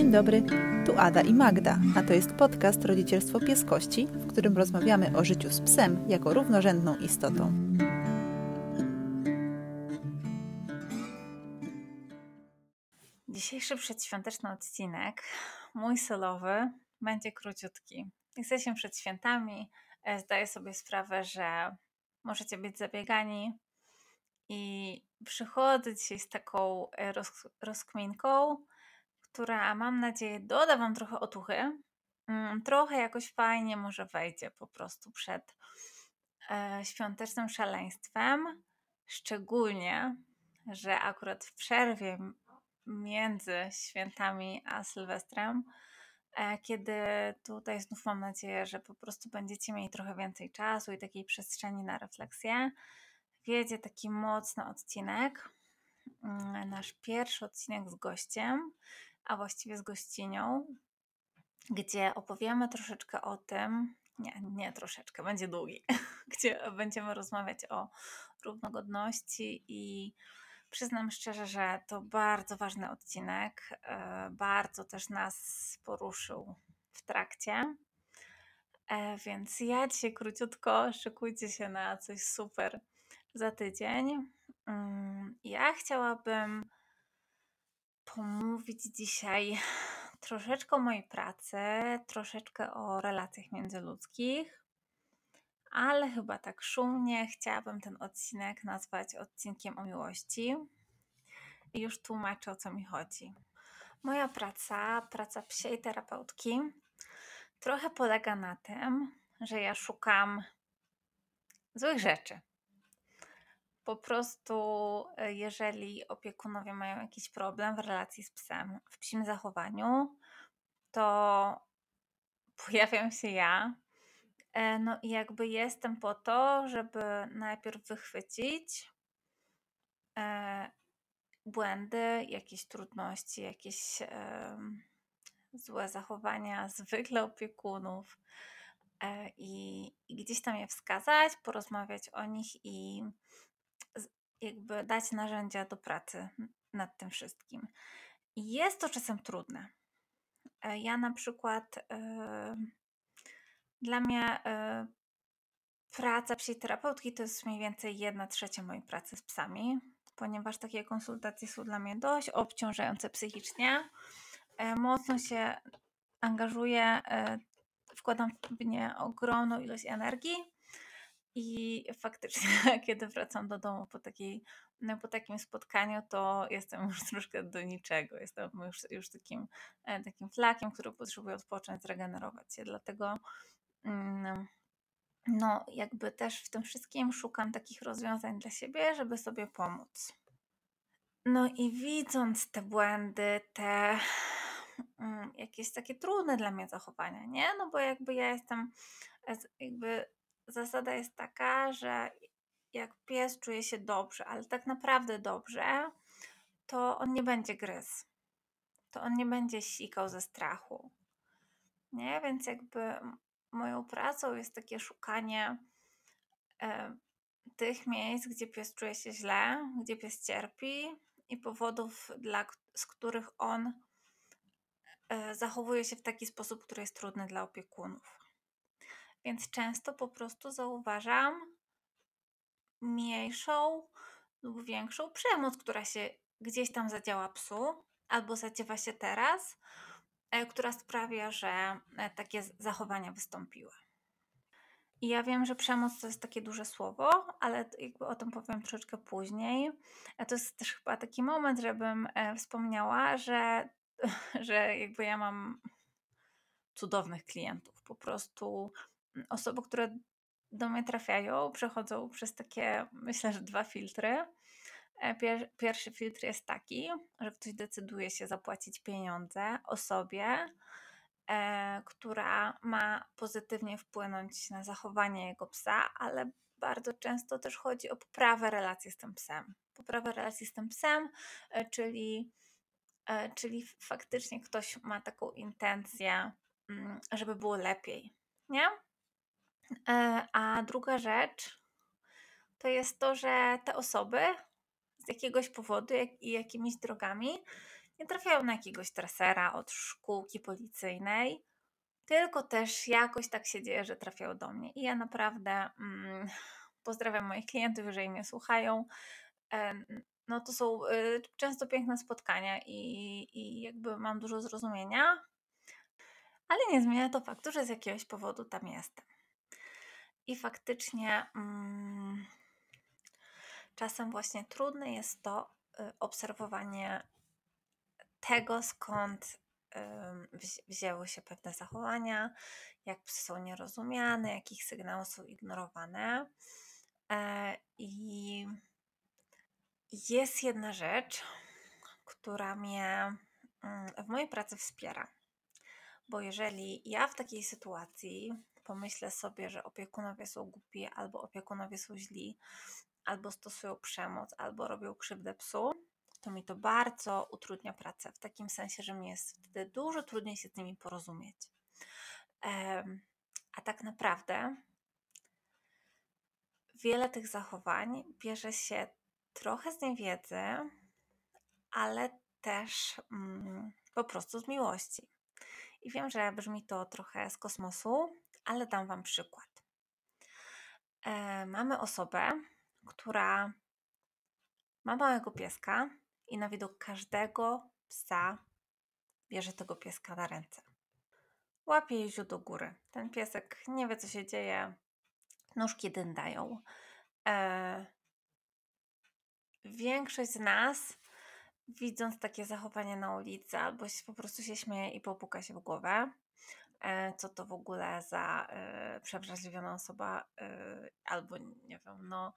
Dzień dobry, tu Ada i Magda, a to jest podcast Rodzicielstwo Pieskości, w którym rozmawiamy o życiu z psem jako równorzędną istotą. Dzisiejszy przedświąteczny odcinek, mój solowy, będzie króciutki. Jesteśmy przed świętami, e, zdaję sobie sprawę, że możecie być zabiegani i przychodzę dzisiaj z taką e, roz, rozkminką, która mam nadzieję doda Wam trochę otuchy. Mm, trochę jakoś fajnie może wejdzie po prostu przed e, świątecznym szaleństwem. Szczególnie, że akurat w przerwie między świętami a Sylwestrem, e, kiedy tutaj znów mam nadzieję, że po prostu będziecie mieli trochę więcej czasu i takiej przestrzeni na refleksję, wiedzie taki mocny odcinek. Mm, nasz pierwszy odcinek z gościem, a właściwie z gościnią, gdzie opowiemy troszeczkę o tym, nie, nie troszeczkę, będzie długi, gdzie będziemy rozmawiać o równogodności i przyznam szczerze, że to bardzo ważny odcinek, e, bardzo też nas poruszył w trakcie. E, więc ja dzisiaj króciutko szykujcie się na coś super za tydzień. Mm, ja chciałabym pomówić dzisiaj troszeczkę o mojej pracy, troszeczkę o relacjach międzyludzkich, ale chyba tak szumnie chciałabym ten odcinek nazwać odcinkiem o miłości. I już tłumaczę o co mi chodzi. Moja praca, praca psiej terapeutki, trochę polega na tym, że ja szukam złych rzeczy po prostu, e, jeżeli opiekunowie mają jakiś problem w relacji z psem, w psim zachowaniu, to pojawiam się ja. E, no i jakby jestem po to, żeby najpierw wychwycić e, błędy, jakieś trudności, jakieś złe zachowania zwykle opiekunów i, i gdzieś tam je wskazać, porozmawiać o nich i jakby dać narzędzia do pracy nad tym wszystkim. I jest to czasem trudne. E, ja na przykład, yy, dla mnie yy, praca psioterapeutki to jest mniej więcej jedna trzecia mojej pracy z psami, ponieważ takie konsultacje są dla mnie dość obciążające psychicznie. Yy, mocno się angażuję, wkładam w nie ogromną ilość energii i faktycznie, kiedy wracam do domu po, takiej, no, po takim spotkaniu, to jestem już troszkę do niczego. Jestem już, już takim, e, takim flakiem, który potrzebuje odpocząć, zregenerować się. Dlatego mm, no, jakby też w tym wszystkim szukam takich rozwiązań dla siebie, żeby sobie pomóc. No i widząc te błędy, te mm, jakieś takie trudne dla mnie zachowania, nie? No bo jakby ja jestem e, jakby zasada jest taka, że jak pies czuje się dobrze, ale tak naprawdę dobrze, to on nie będzie gryzł. To on nie będzie sikał ze strachu. Nie? Więc jakby moją pracą jest takie szukanie e, tych miejsc, gdzie pies czuje się źle, gdzie pies cierpi i powodów, dla, z których on e, zachowuje się w taki sposób, który jest trudny dla opiekunów. Więc często po prostu zauważam mniejszą lub większą przemoc, która się gdzieś tam zadziała psu albo zadziewa się teraz, e, która sprawia, że e, takie zachowania wystąpiły. I ja wiem, że przemoc to jest takie duże słowo, ale jakby o tym powiem troszeczkę później. A to jest też chyba taki moment, żebym e, wspomniała, że, że jakby ja mam cudownych klientów. Po prostu osoby, które do mnie trafiają, przechodzą przez takie, myślę, że dwa filtry. E, pier pierwszy filtr jest taki, że ktoś decyduje się zapłacić pieniądze osobie, e, która ma pozytywnie wpłynąć na zachowanie jego psa, ale bardzo często też chodzi o poprawę relacji z tym psem. Poprawę relacji z tym psem, e, czyli, e, czyli faktycznie ktoś ma taką intencję, mm, żeby było lepiej. Nie? E, a druga rzecz to jest to, że te osoby z jakiegoś powodu jak, i jakimiś drogami nie trafiają na jakiegoś trasera od szkółki policyjnej, tylko też jakoś tak się dzieje, że trafiają do mnie. I ja naprawdę mm, pozdrawiam moich klientów, jeżeli mnie słuchają. No to są y, często piękne spotkania i, i jakby mam dużo zrozumienia, ale nie zmienia to faktu, że z jakiegoś powodu tam jestem. I faktycznie mm, czasem właśnie trudne jest to y, obserwowanie tego, skąd wzięły się pewne zachowania, jak są nierozumiane, jakich sygnałów są ignorowane. E, I jest jedna rzecz, która mnie mm, w mojej pracy wspiera. Bo jeżeli ja w takiej sytuacji pomyślę sobie, że opiekunowie są głupi, albo opiekunowie są źli, albo stosują przemoc, albo robią krzywdę psu, to mi to bardzo utrudnia pracę. W takim sensie, że mi jest wtedy dużo trudniej się z nimi porozumieć. A tak naprawdę wiele tych zachowań bierze się trochę z niewiedzy, ale też mm, po prostu z miłości. I wiem, że brzmi to trochę z kosmosu, ale dam Wam przykład. E, mamy osobę, która ma małego pieska i na widok każdego psa bierze tego pieska na ręce. Łapie jeziu do góry. Ten piesek nie wie, co się dzieje. Nóżki dyndają. E, większość z nas, widząc takie zachowanie na ulicy, albo po prostu się śmieje i popuka się w głowę, co to w ogóle za e, przewrażliwiona osoba, e, albo nie wiem, no,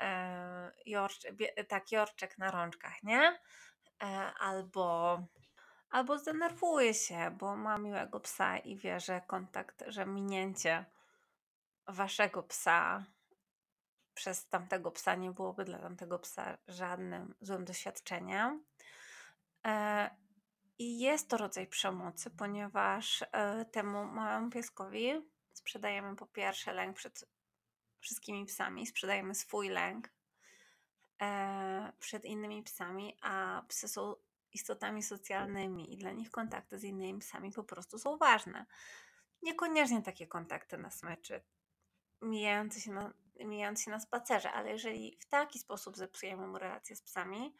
e, jorcz, bie, tak, jorczek na rączkach, nie? E, albo albo zdenerwuje się, bo ma miłego psa i wie, że kontakt, że minięcie waszego psa przez tamtego psa nie byłoby dla tamtego psa żadnym złym doświadczeniem. I jest to rodzaj przemocy, ponieważ e, temu małemu pieskowi sprzedajemy po pierwsze lęk przed wszystkimi psami, sprzedajemy swój lęk e, przed innymi psami, a psy są istotami socjalnymi i dla nich kontakty z innymi psami po prostu są ważne. Niekoniecznie takie kontakty na smyczy, się na, mijając się na spacerze, ale jeżeli w taki sposób zepsujemy mu relacje z psami,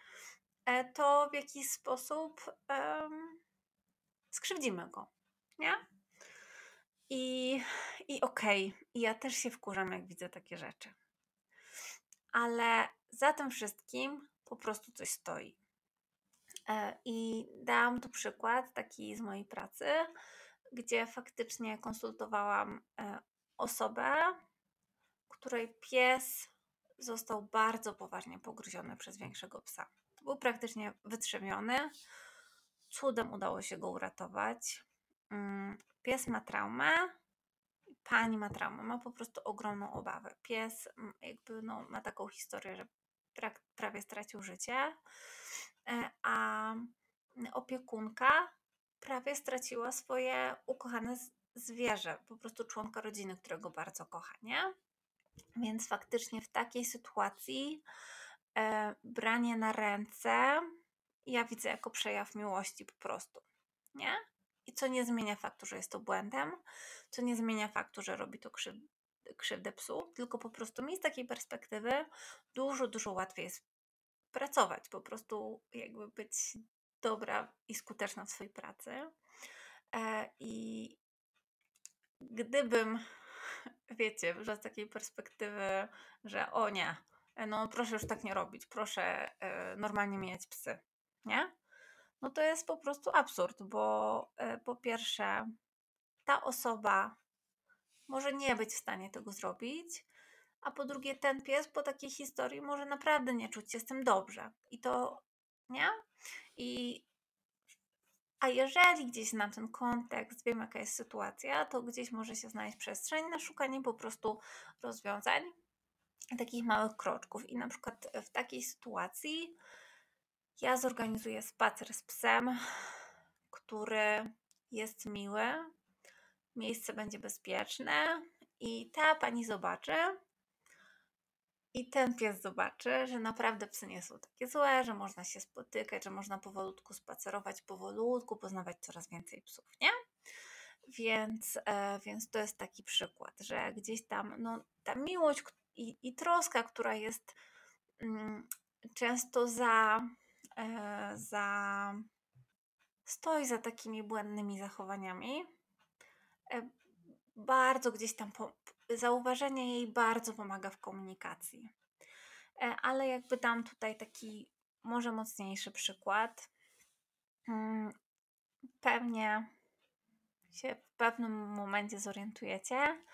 to w jakiś sposób um, skrzywdzimy go, nie? I, i okej, okay, ja też się wkurzam, jak widzę takie rzeczy. Ale za tym wszystkim po prostu coś stoi. E, I dałam tu przykład taki z mojej pracy, gdzie faktycznie konsultowałam e, osobę, której pies został bardzo poważnie pogryziony przez większego psa. Był praktycznie wytrzewiony. Cudem udało się go uratować. Mm, pies ma traumę. Pani ma traumę, ma po prostu ogromną obawę. Pies mm, jakby no, ma taką historię, że prawie stracił życie, e, a opiekunka prawie straciła swoje ukochane zwierzę, po prostu członka rodziny, którego bardzo kocha, nie? Więc faktycznie w takiej sytuacji e, branie na ręce ja widzę jako przejaw miłości po prostu, nie? I co nie zmienia faktu, że jest to błędem, co nie zmienia faktu, że robi to krzyw krzywdę psu, tylko po prostu mi z takiej perspektywy dużo, dużo łatwiej jest pracować, po prostu jakby być dobra i skuteczna w swojej pracy. E, I gdybym wiecie, że z takiej perspektywy, że o nie, no proszę już tak nie robić, proszę y, normalnie mieć psy, nie? No to jest po prostu absurd, bo y, po pierwsze, ta osoba może nie być w stanie tego zrobić, a po drugie, ten pies po takiej historii może naprawdę nie czuć się z tym dobrze. I to, nie? I a jeżeli gdzieś znam ten kontekst, wiem jaka jest sytuacja, to gdzieś może się znaleźć przestrzeń na szukanie po prostu rozwiązań, takich małych kroczków. I na przykład w takiej sytuacji ja zorganizuję spacer z psem, który jest miły, miejsce będzie bezpieczne i ta pani zobaczy, I ten pies zobaczy, że naprawdę psy nie są takie złe, że można się spotykać, że można powolutku spacerować, powolutku poznawać coraz więcej psów, nie? Więc, e, więc to jest taki przykład, że gdzieś tam no, ta miłość i, i troska, która jest mm, często za, e, za stoi za takimi błędnymi zachowaniami, e, bardzo gdzieś tam po, zauważenie jej bardzo pomaga w komunikacji. E, ale jakby dam tutaj taki może mocniejszy przykład. Mm, pewnie się w pewnym momencie zorientujecie,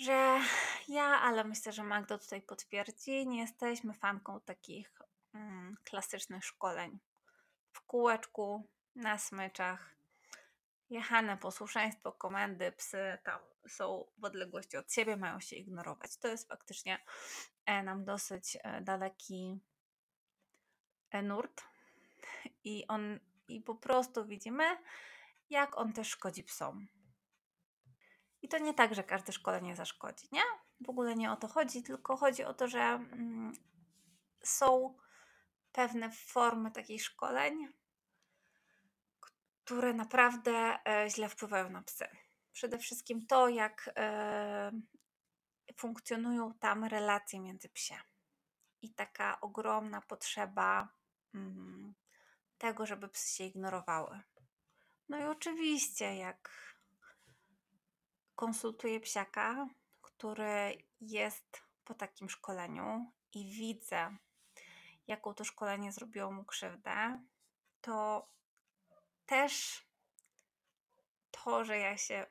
że ja, ale myślę, że Magda tutaj potwierdzi, nie jesteśmy fanką takich mm, klasycznych szkoleń. W kółeczku, na smyczach, jechane posłuszeństwo, komendy, psy tam są w odległości od siebie, mają się ignorować. To jest faktycznie e, nam dosyć e, daleki e, nurt i on i po prostu widzimy, jak on też szkodzi psom. I to nie tak, że każde szkolenie zaszkodzi, nie? W ogóle nie o to chodzi, tylko chodzi o to, że mm, są pewne formy takich szkoleń, które naprawdę e, źle wpływają na psy. Przede wszystkim to, jak e, funkcjonują tam relacje między psie. I taka ogromna potrzeba mm, tego, żeby psy się ignorowały. No i oczywiście, jak konsultuję psiaka, który jest po takim szkoleniu i widzę, jaką to szkolenie zrobiło mu krzywdę, to też to, że ja się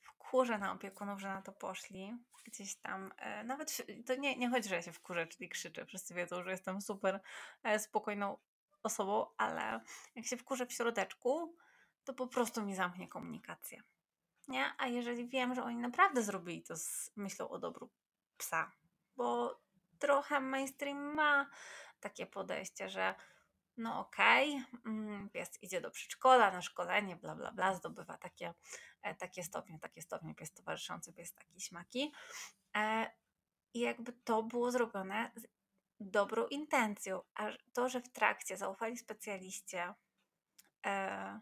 wkurzę na opiekunów, że na to poszli, gdzieś tam, e, nawet to nie, nie chodzi, że ja się wkurzę, czyli krzyczę, wszyscy wiedzą, że jestem super e, spokojną osobą, ale jak się wkurzę w środeczku, to po prostu mi zamknie komunikację. Nie? A jeżeli wiem, że oni naprawdę zrobili to z myślą o dobru psa, bo trochę mainstream ma takie podejście, że no okej, okay, mm, pies idzie do przedszkola, na szkolenie, bla, bla, bla, zdobywa takie, e, takie stopnie, takie stopnie, pies towarzyszący, pies taki śmaki. E, I jakby to było zrobione z dobrą intencją, a to, że w trakcie zaufali specjaliście e,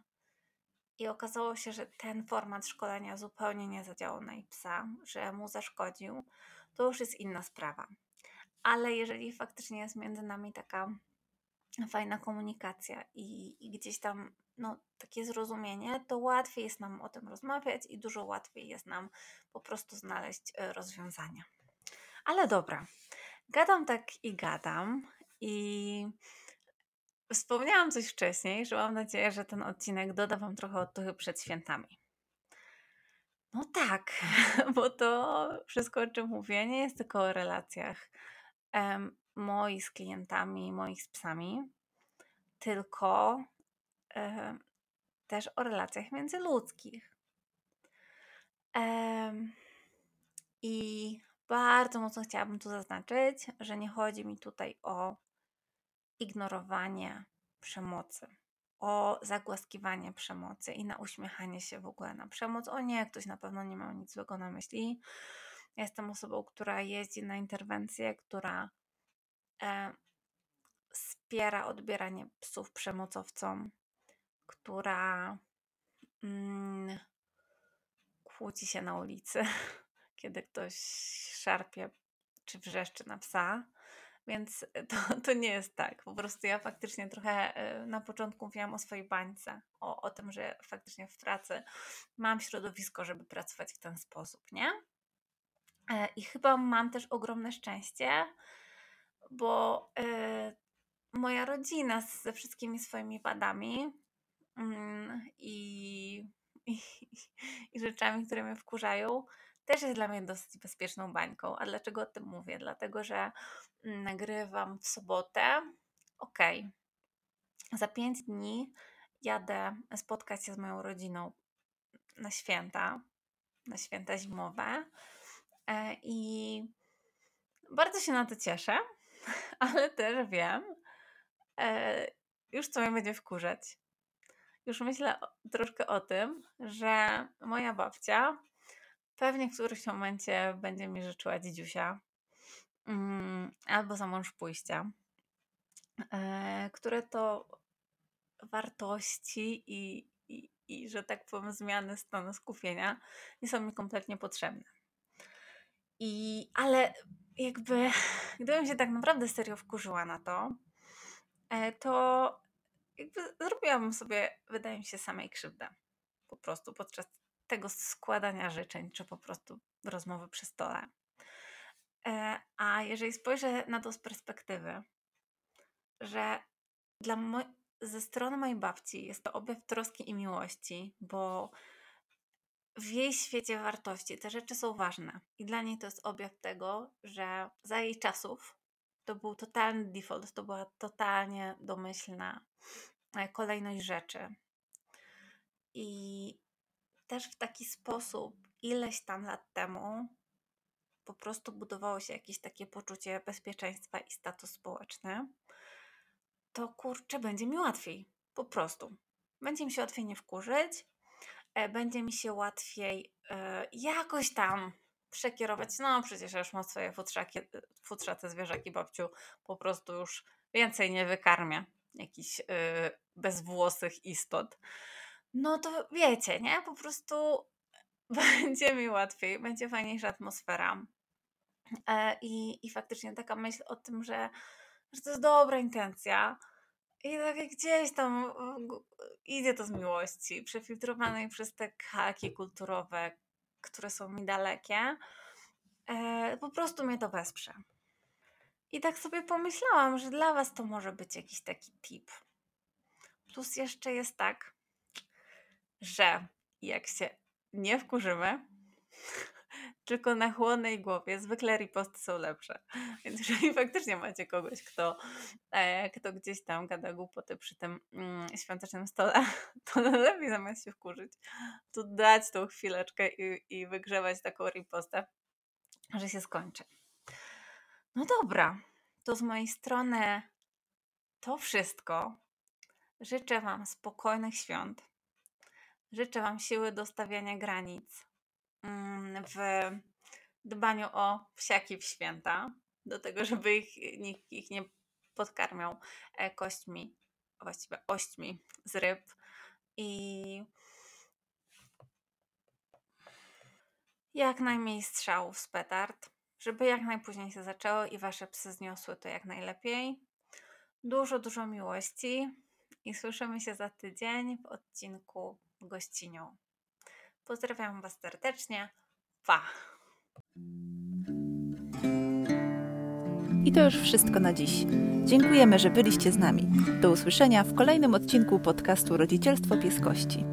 i okazało się, że ten format szkolenia zupełnie nie zadziałał na ich psa, że mu zaszkodził, to już jest inna sprawa. Ale jeżeli faktycznie jest między nami taka fajna komunikacja i, i gdzieś tam no, takie zrozumienie, to łatwiej jest nam o tym rozmawiać i dużo łatwiej jest nam po prostu znaleźć e, rozwiązania. Ale dobra, gadam tak i gadam i wspomniałam coś wcześniej, że mam nadzieję, że ten odcinek doda Wam trochę otuchy przed świętami. No tak, bo to wszystko, o czym mówię, nie jest tylko o relacjach moich z klientami, moich z psami, tylko też o relacjach międzyludzkich. E, I bardzo mocno chciałabym tu zaznaczyć, że nie chodzi mi tutaj o ignorowanie przemocy, o zagłaskiwanie przemocy i na uśmiechanie się w ogóle na przemoc. O nie, ktoś na pewno nie ma nic złego na myśli. Ja jestem osobą, która jeździ na interwencję, która e, wspiera odbieranie psów przemocowcom, która mm, kłóci się na ulicy, kiedy ktoś szarpie czy wrzeszczy na psa. Więc to, to nie jest tak. Po prostu ja faktycznie trochę e, na początku mówiłam o swojej bańce, o, o tym, że faktycznie w pracy mam środowisko, żeby pracować w ten sposób, nie? E, I chyba mam też ogromne szczęście, bo moja rodzina ze wszystkimi swoimi wadami mm, i, i, i rzeczami, które mnie wkurzają, też jest dla mnie dosyć bezpieczną bańką. A dlaczego o tym mówię? Dlatego, że mm, nagrywam w sobotę. Ok, za pięć dni jadę spotkać się z moją rodziną na święta, na święta zimowe. E, I bardzo się na to cieszę, ale też wiem, e, już co mnie będzie wkurzać. Już myślę troszkę o tym, że moja babcia pewnie w którymś momencie będzie mi życzyła dzidziusia mm, albo za mąż pójścia, e, które to wartości i, i, i, że tak powiem, zmiany stanu skupienia nie są mi kompletnie potrzebne. I, ale jakby, gdybym się tak naprawdę serio wkurzyła na to, e, to jakby zrobiłabym sobie, wydaje mi się, samej krzywdę. Po prostu podczas tego składania życzeń, czy po prostu rozmowy przy stole. E, a jeżeli spojrzę na to z perspektywy, że dla mo- ze strony mojej babci jest to objaw troski i miłości, bo w jej świecie wartości te rzeczy są ważne. I dla niej to jest objaw tego, że za jej czasów to był totalny default, to była totalnie domyślna e, kolejność rzeczy. I też w taki sposób, ileś tam lat temu, po prostu budowało się jakieś takie poczucie bezpieczeństwa i status społeczny, to kurczę, będzie mi łatwiej. Po prostu. Będzie mi się łatwiej nie wkurzyć, e, będzie mi się łatwiej e, jakoś tam przekierować. No, przecież ja już mam swoje futrzaki, futrzate zwierzaki, babciu, po prostu już więcej nie wykarmię jakichś yy, bezwłosych istot. No to wiecie, nie? Po prostu będzie mi łatwiej, będzie fajniejsza atmosfera. E, I, I faktycznie taka myśl o tym, że, że to jest dobra intencja. I tak gdzieś tam idzie to z miłości, przefiltrowanej przez te haki kulturowe, które są mi dalekie, e, po prostu mnie to wesprze. I tak sobie pomyślałam, że dla Was to może być jakiś taki tip. Plus jeszcze jest tak, że jak się nie wkurzymy, tylko na chłodnej głowie. Zwykle riposty są lepsze. Więc jeżeli faktycznie macie kogoś, kto, e, kto gdzieś tam gada głupoty przy tym mm, świątecznym stole, to lepiej zamiast się wkurzyć, to dać tą chwileczkę i, i wygrzewać taką ripostę, że się skończy. No dobra, to z mojej strony to wszystko. Życzę Wam spokojnych świąt. Życzę Wam siły do stawiania granic Mm, w dbaniu o psiaki w święta, do tego, żeby ich, nikt ich nie podkarmiał e, kośćmi, właściwie ośćmi z ryb i jak najmniej strzałów z petard, żeby jak najpóźniej się zaczęło i wasze psy zniosły to jak najlepiej. Dużo, dużo miłości i słyszymy się za tydzień w odcinku gościnią. Pozdrawiam Was serdecznie. Pa! I to już wszystko na dziś. Dziękujemy, że byliście z nami. Do usłyszenia w kolejnym odcinku podcastu Rodzicielstwo Pieskości.